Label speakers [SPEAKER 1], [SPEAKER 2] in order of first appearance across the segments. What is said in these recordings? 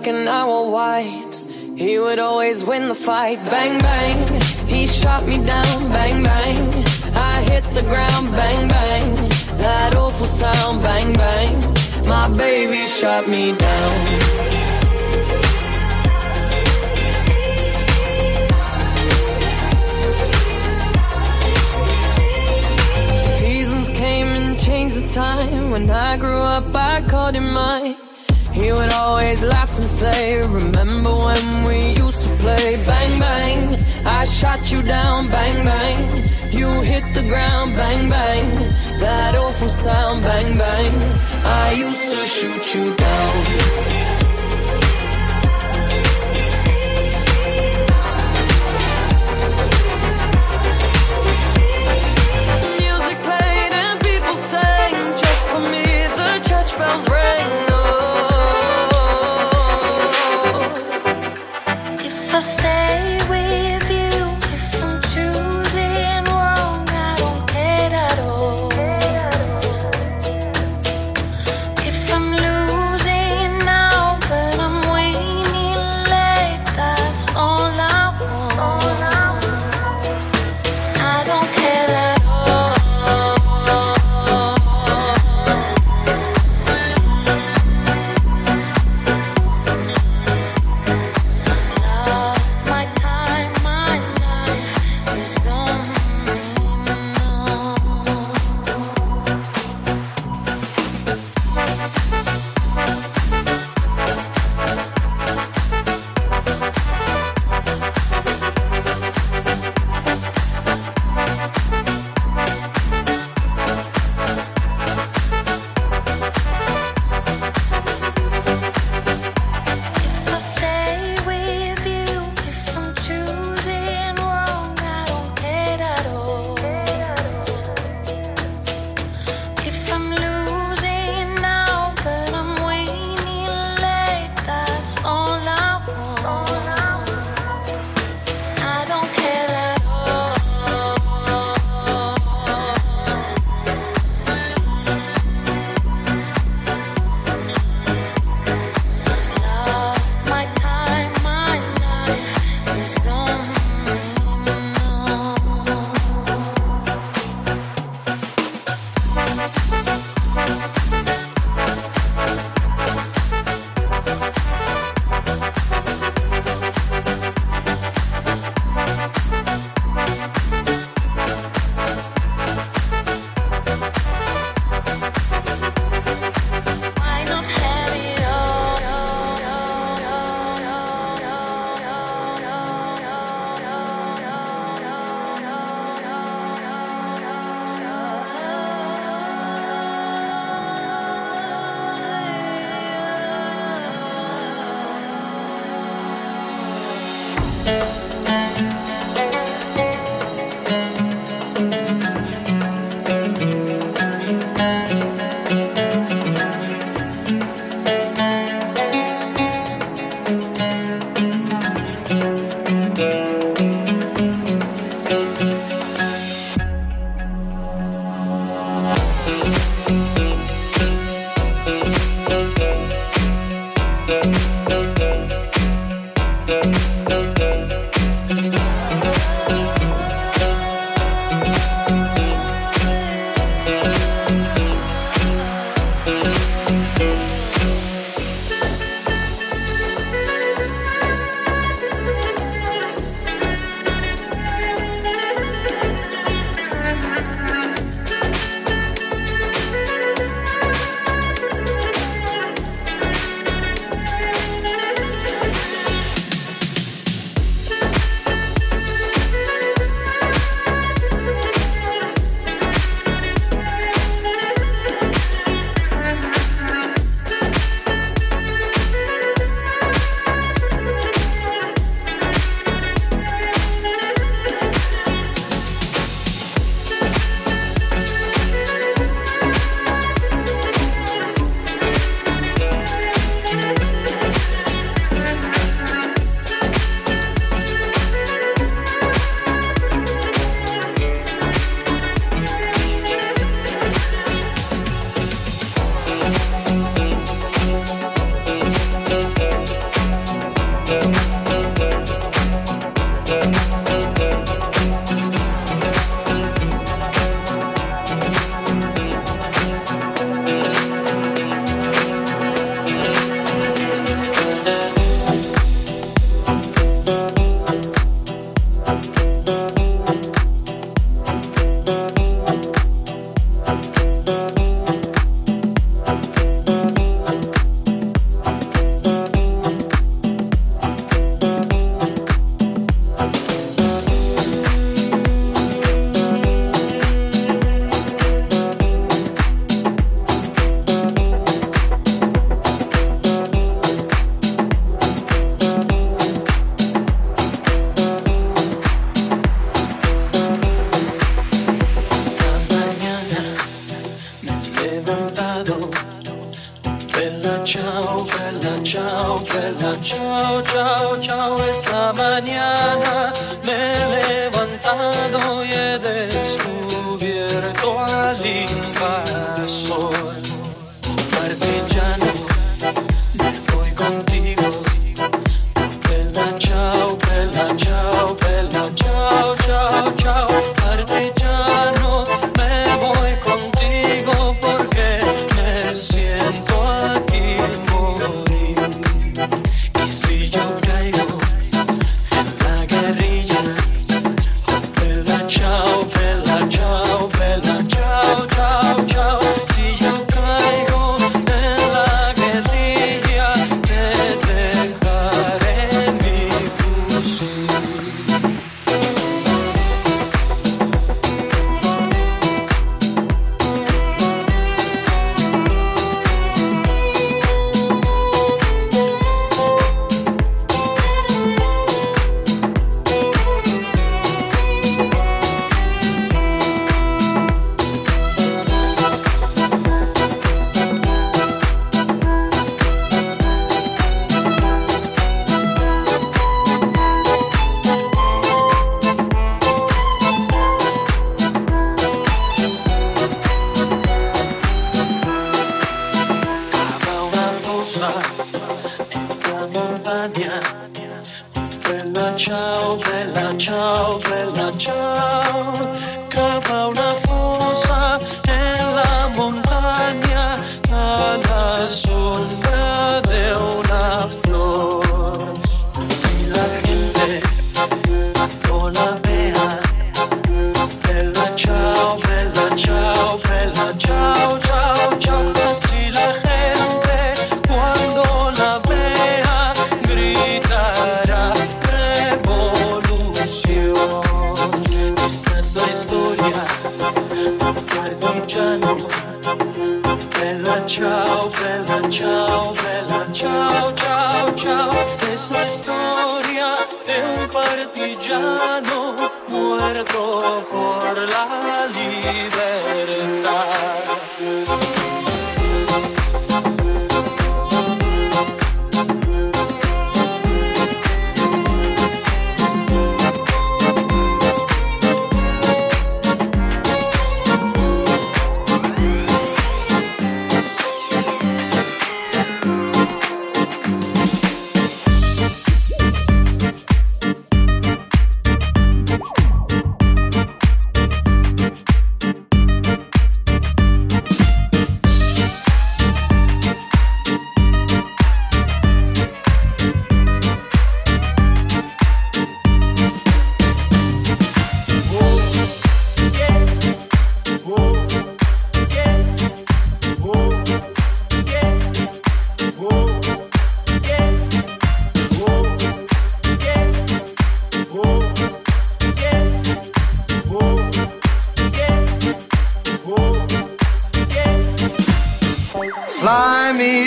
[SPEAKER 1] like an owl white. He would always win the fight. Bang, bang. He shot me down. Bang, bang. I hit the ground. Bang, bang. That awful sound. Bang, bang. My baby shot me down. time when I grew up, I called him mine. He would always laugh say Remember when we used to play? Bang, bang, I shot you down. Bang, bang, you hit the ground. Bang, bang, that awful sound. Bang, bang, I used to shoot you down.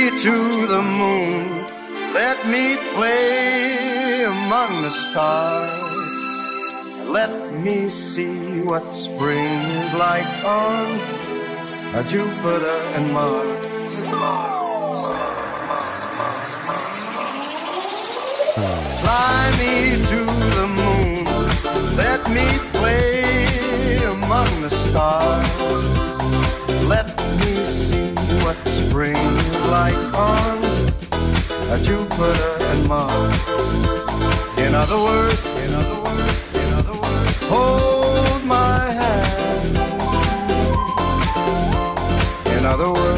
[SPEAKER 2] to the moon. Let me play among the stars. Let me see what spring is like on Jupiter and Mars. Fly me to the moon. Let me play among the stars. Let me see. Spring new light on Jupiter and Mars. In other words, in other words, in other words, hold my hand. In other words.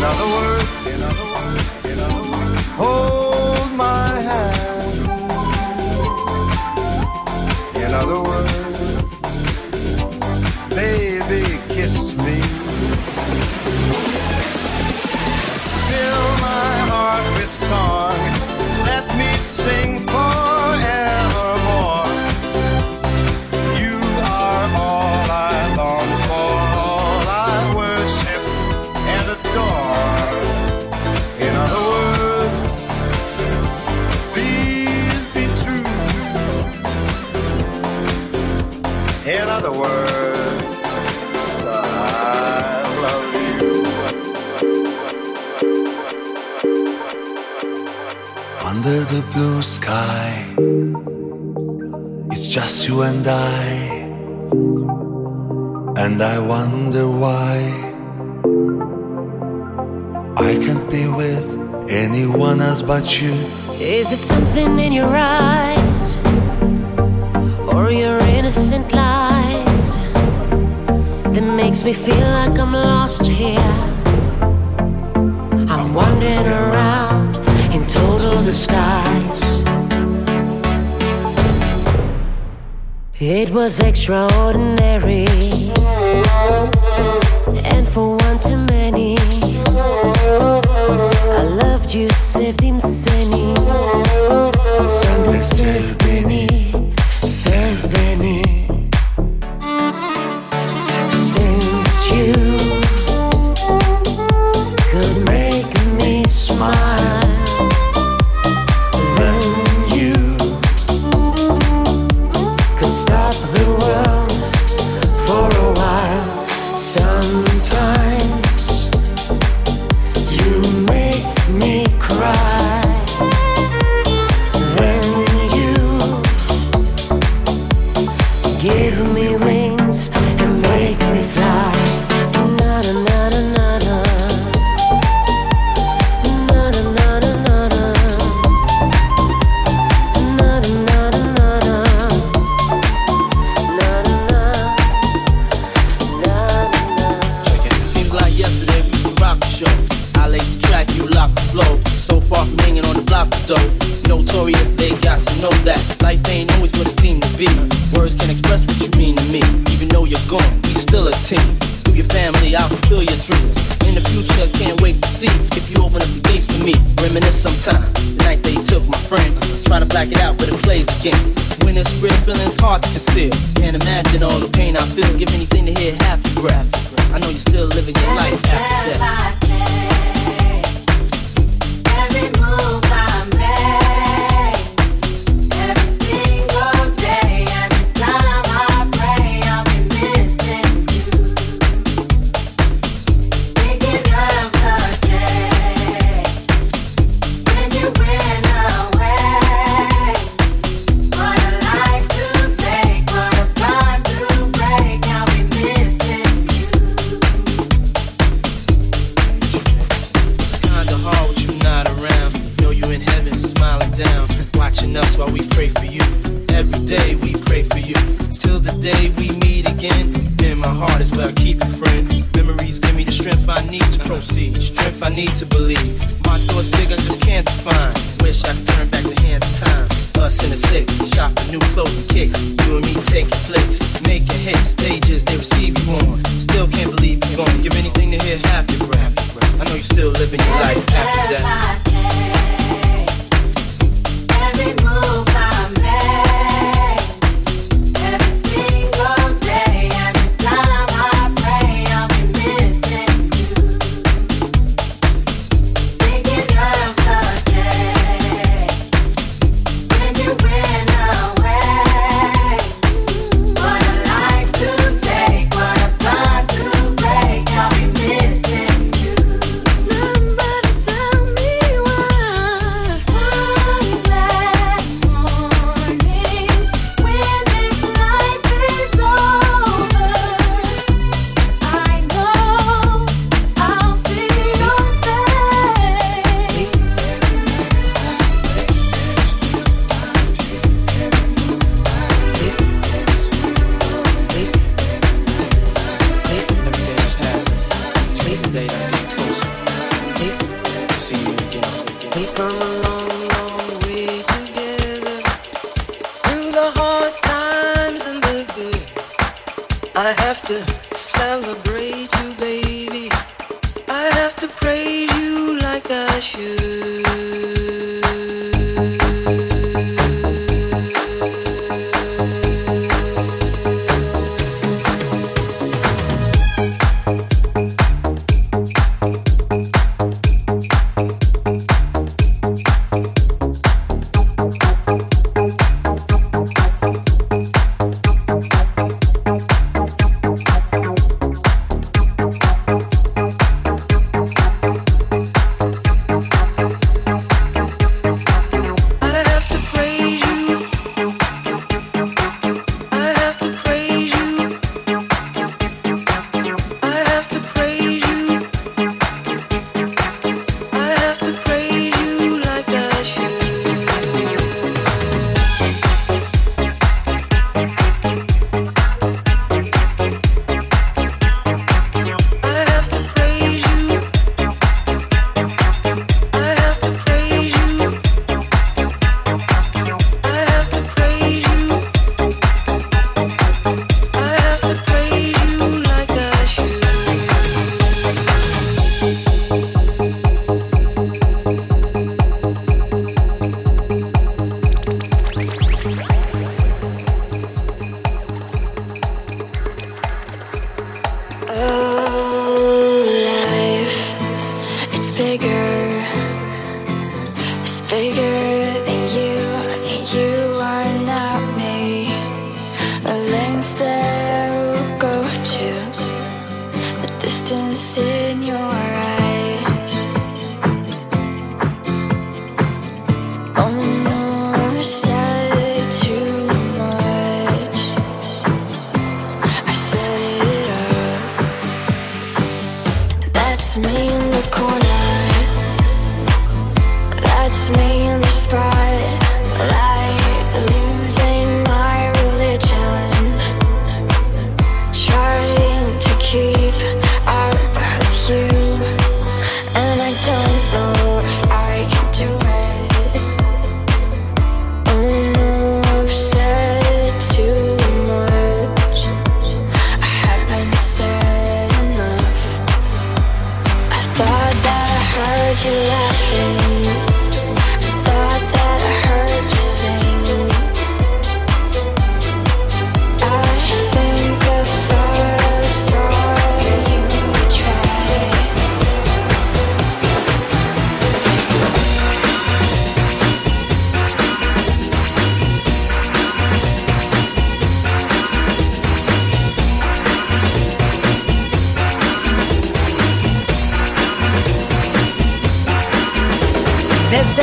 [SPEAKER 2] In other words, the blue sky. It's just you and I. And I wonder why I can't be with anyone else but you.
[SPEAKER 3] Is it something in your eyes? Or your innocent lies? That makes me feel like I'm lost here. I'm, I'm wandering around. around total disguise. It was extraordinary, and for one
[SPEAKER 4] to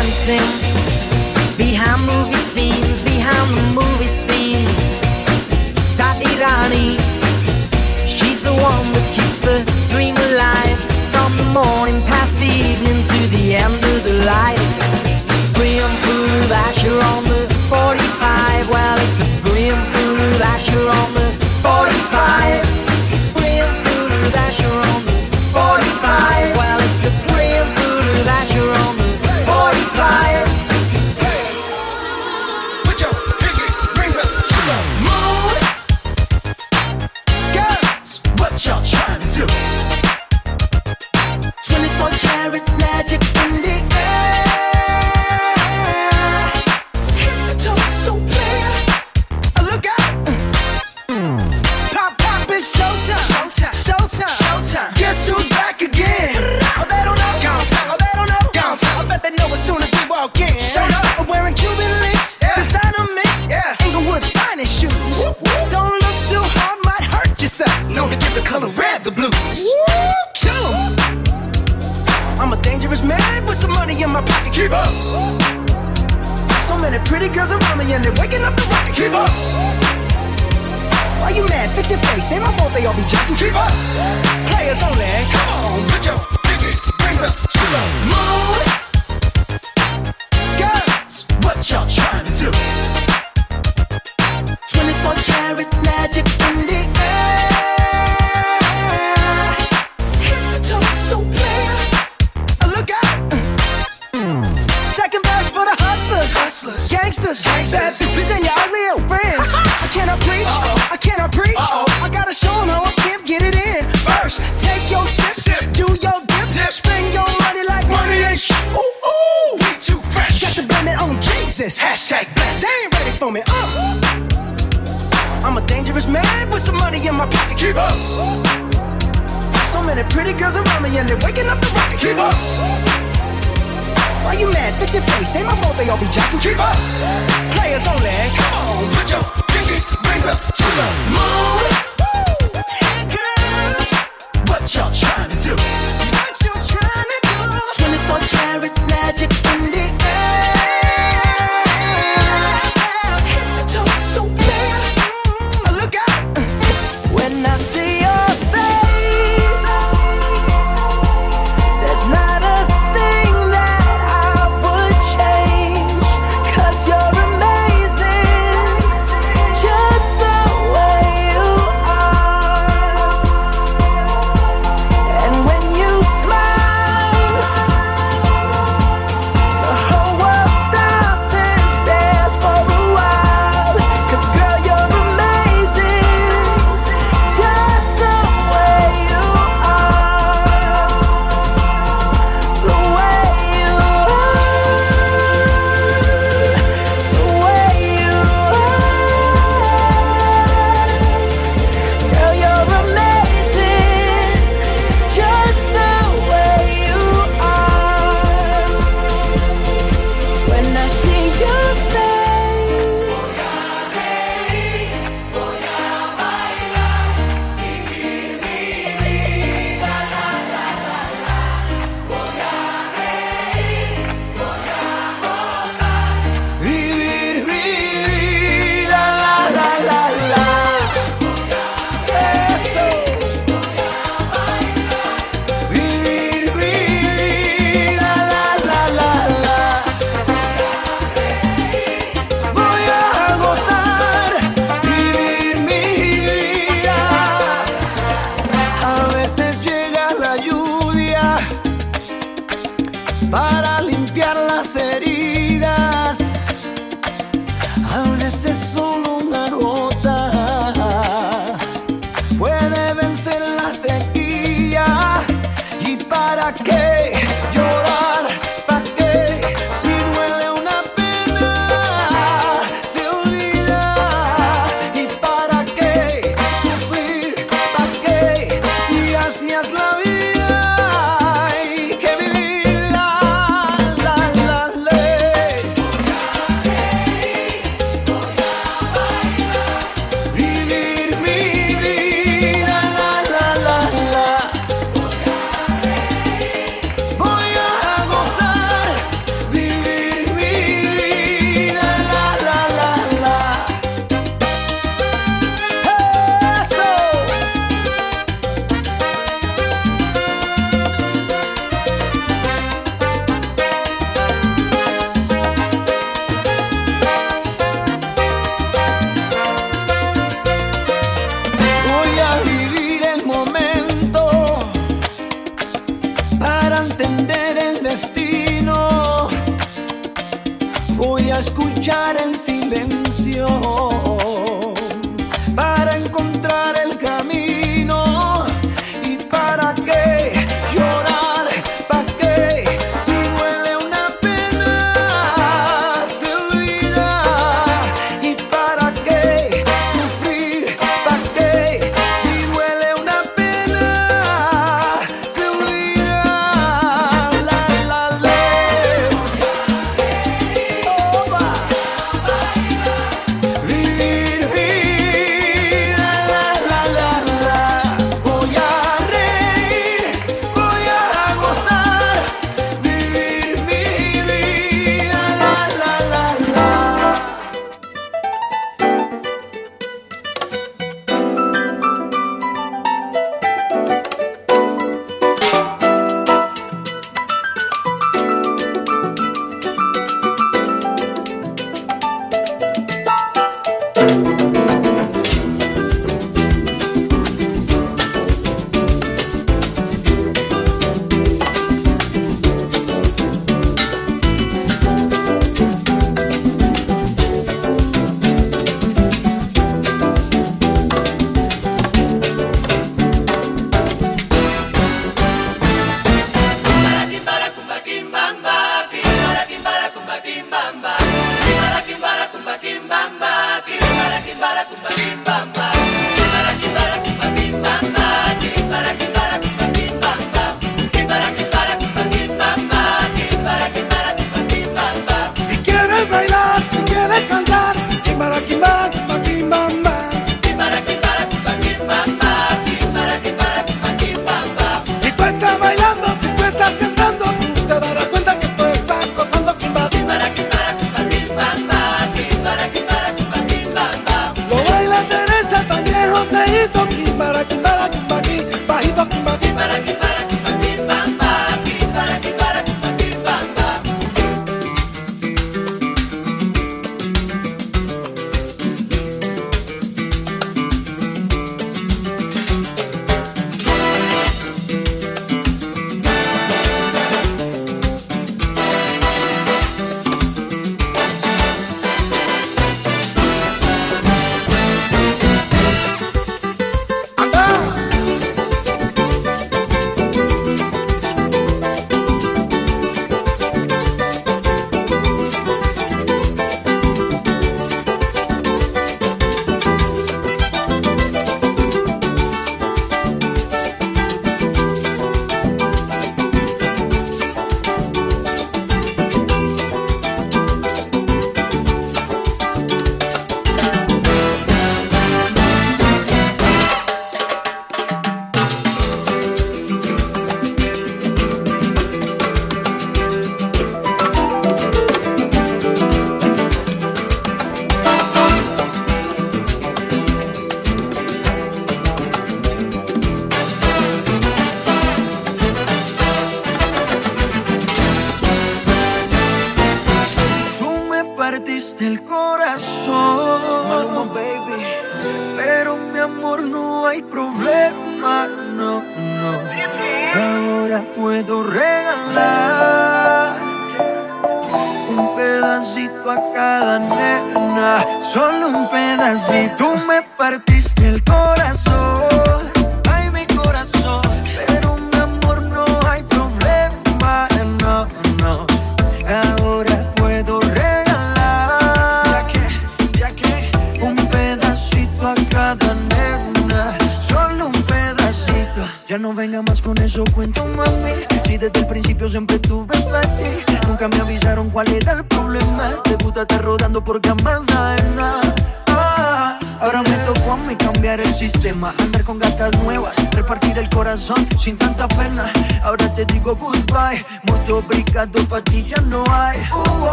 [SPEAKER 5] dancing behind movie scenes, behind the movie scenes, Sadi Rani, she's the one that keeps the dream alive from the morning past the evening to the end of the life. Grim fool that you're on the 45. Well, it's a grim fool that you're on the 45.
[SPEAKER 2] average man with some money in my pocket. Keep up. So many pretty girls around me and they're waking up the rocket. Keep up. Why you mad? Fix your face. Ain't my fault they all be jacking. Keep up. Players only. Come on, put your pinky rings up to the moon. Hey girls, what y'all trying to do? What you trying to do?
[SPEAKER 5] 24 karat magic in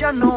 [SPEAKER 6] ya no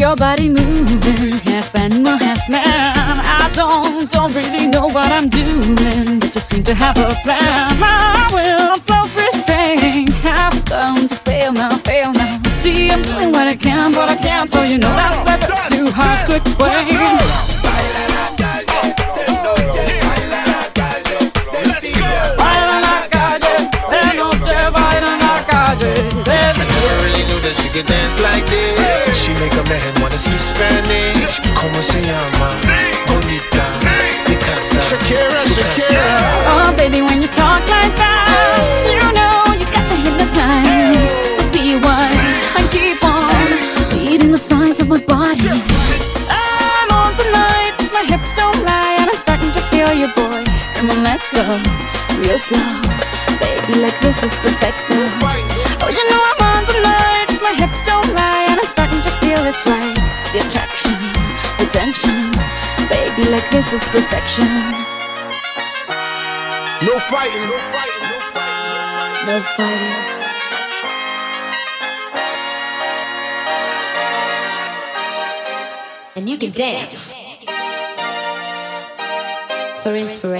[SPEAKER 2] your body moving,
[SPEAKER 7] half animal, half man. I don't, don't really know what I'm doing, but you seem to have a plan. My will, I'm self-restrained. have come to fail now, fail now. See, I'm doing what I can, but I can't, so you know that's a bit too hard to explain.
[SPEAKER 8] dance like this. ¿Cómo se llama? Bonita. Picasa.
[SPEAKER 2] Shakira, Shakira.
[SPEAKER 7] Oh, baby, when you talk like that, you know you got me hypnotized. So be wise and keep on beating the size of my body. I'm on tonight, my hips don't lie, and I'm starting to feel you, boy. Come on, let's go, real slow. Baby, like this is perfecto. Oh, you know I'm on tonight, my hips don't lie, and I'm starting to feel it's right. The attraction attention. Baby, like this is perfection.
[SPEAKER 2] No fighting, no fighting, no fighting.
[SPEAKER 7] No fighting.
[SPEAKER 9] And you can dance for inspiration.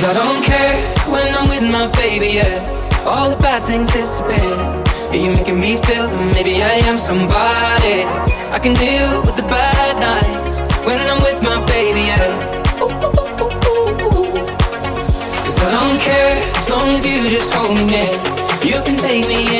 [SPEAKER 10] Cause I don't care when I'm with my baby, yeah. All the bad things disappear. Yeah, you're making me feel that maybe I am somebody. I can deal with the bad nights when I'm with my baby, yeah. Ooh, ooh, ooh. Cause I don't care as long as you just hold me near. You can take me anywhere.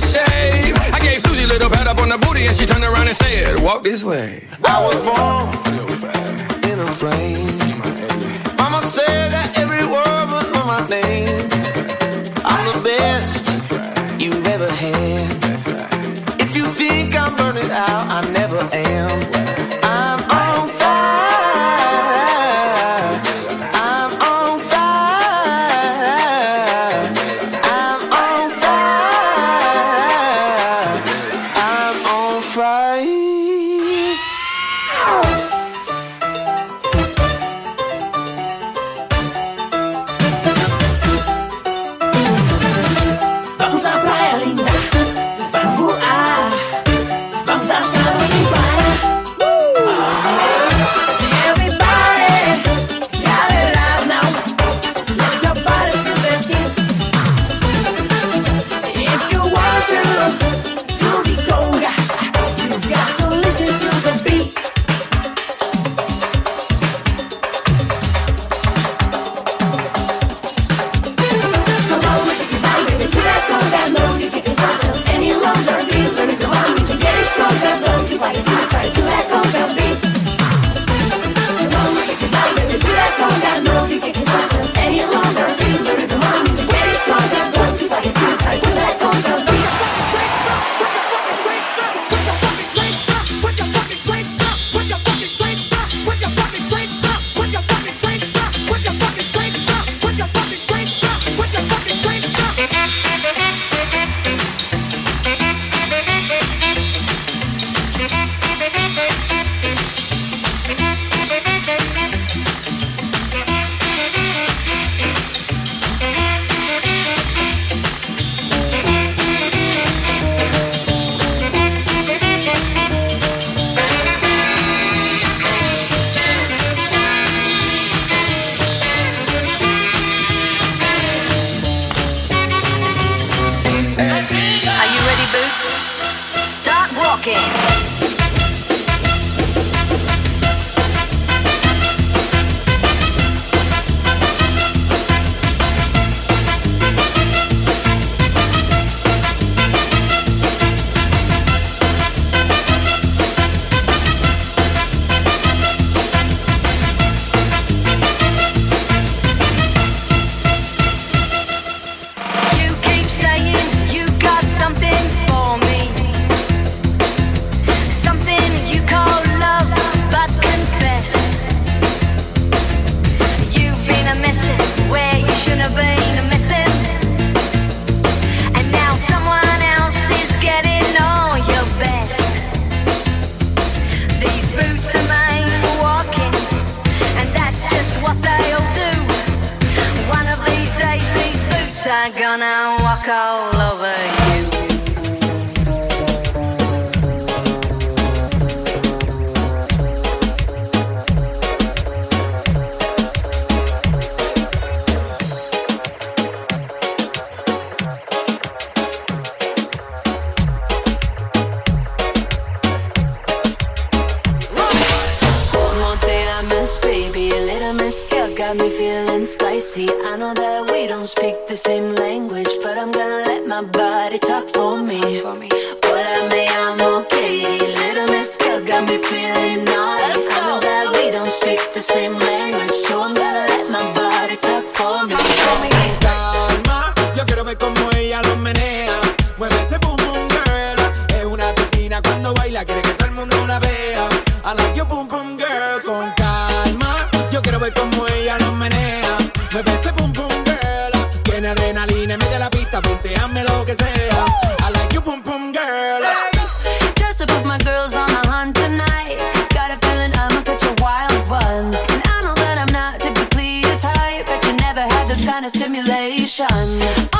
[SPEAKER 11] Shave. I gave Susie a little pat up on the booty, and she turned around and said, "Walk this way."
[SPEAKER 6] I was born in a plane. Mama said that
[SPEAKER 12] girl.
[SPEAKER 13] Tiene adrenalina, mete la pista, lo que sea. I like your boom boom girl.
[SPEAKER 12] Just put my girls on the hunt tonight. Got a feeling I'ma catch a wild one. And I know that I'm not typically your type, but you never had this kind of stimulation.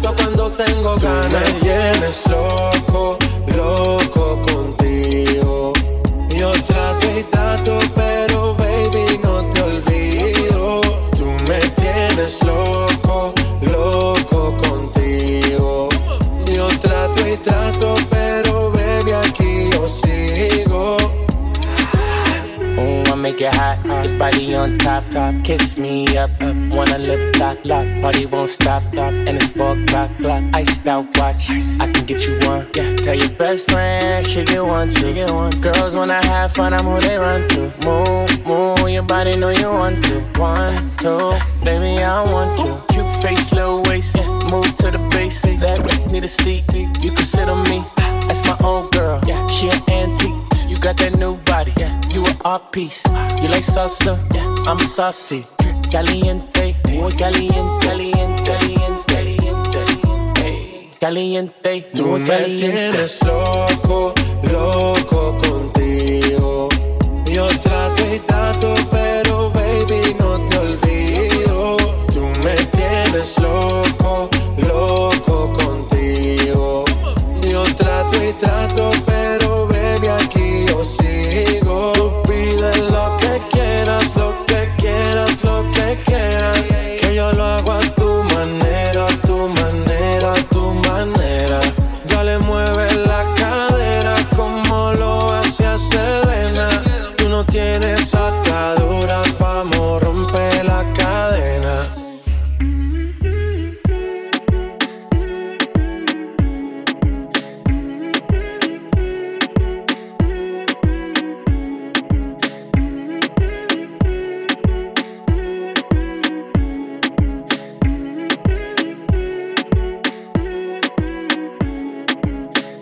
[SPEAKER 2] cuando tengo ganas. me tienes loco, loco contigo. Yo trato y trato, pero baby, no te olvido. Tú me tienes loco, loco contigo. Yo trato y trato, pero baby, aquí yo sigo.
[SPEAKER 14] Oh, I make it hot, your body on top, top. Kiss me up, up. Wanna lip lock, lock. Party won't stop, stop. And it's four o'clock, clock. Iced out watch, I can get you one. Yeah, tell your best friend she get one, she get one. Girls wanna have fun, I'm who they run to. Move, move, your body know you want to. One, two, baby I want you. Cute face, little waist, yeah. Move to the bass. That need a seat, you can sit on me. That's my old girl, yeah. She an antique. You got that new body, yeah. You an art piece. You like salsa, yeah. I'm saucy. caliente, muy caliente, caliente, caliente,
[SPEAKER 2] caliente,
[SPEAKER 14] caliente,
[SPEAKER 2] Tú.
[SPEAKER 14] Me
[SPEAKER 2] tienes loco, loco contigo. Yo trato y trato, pero baby no te olvido. Tú me tienes loco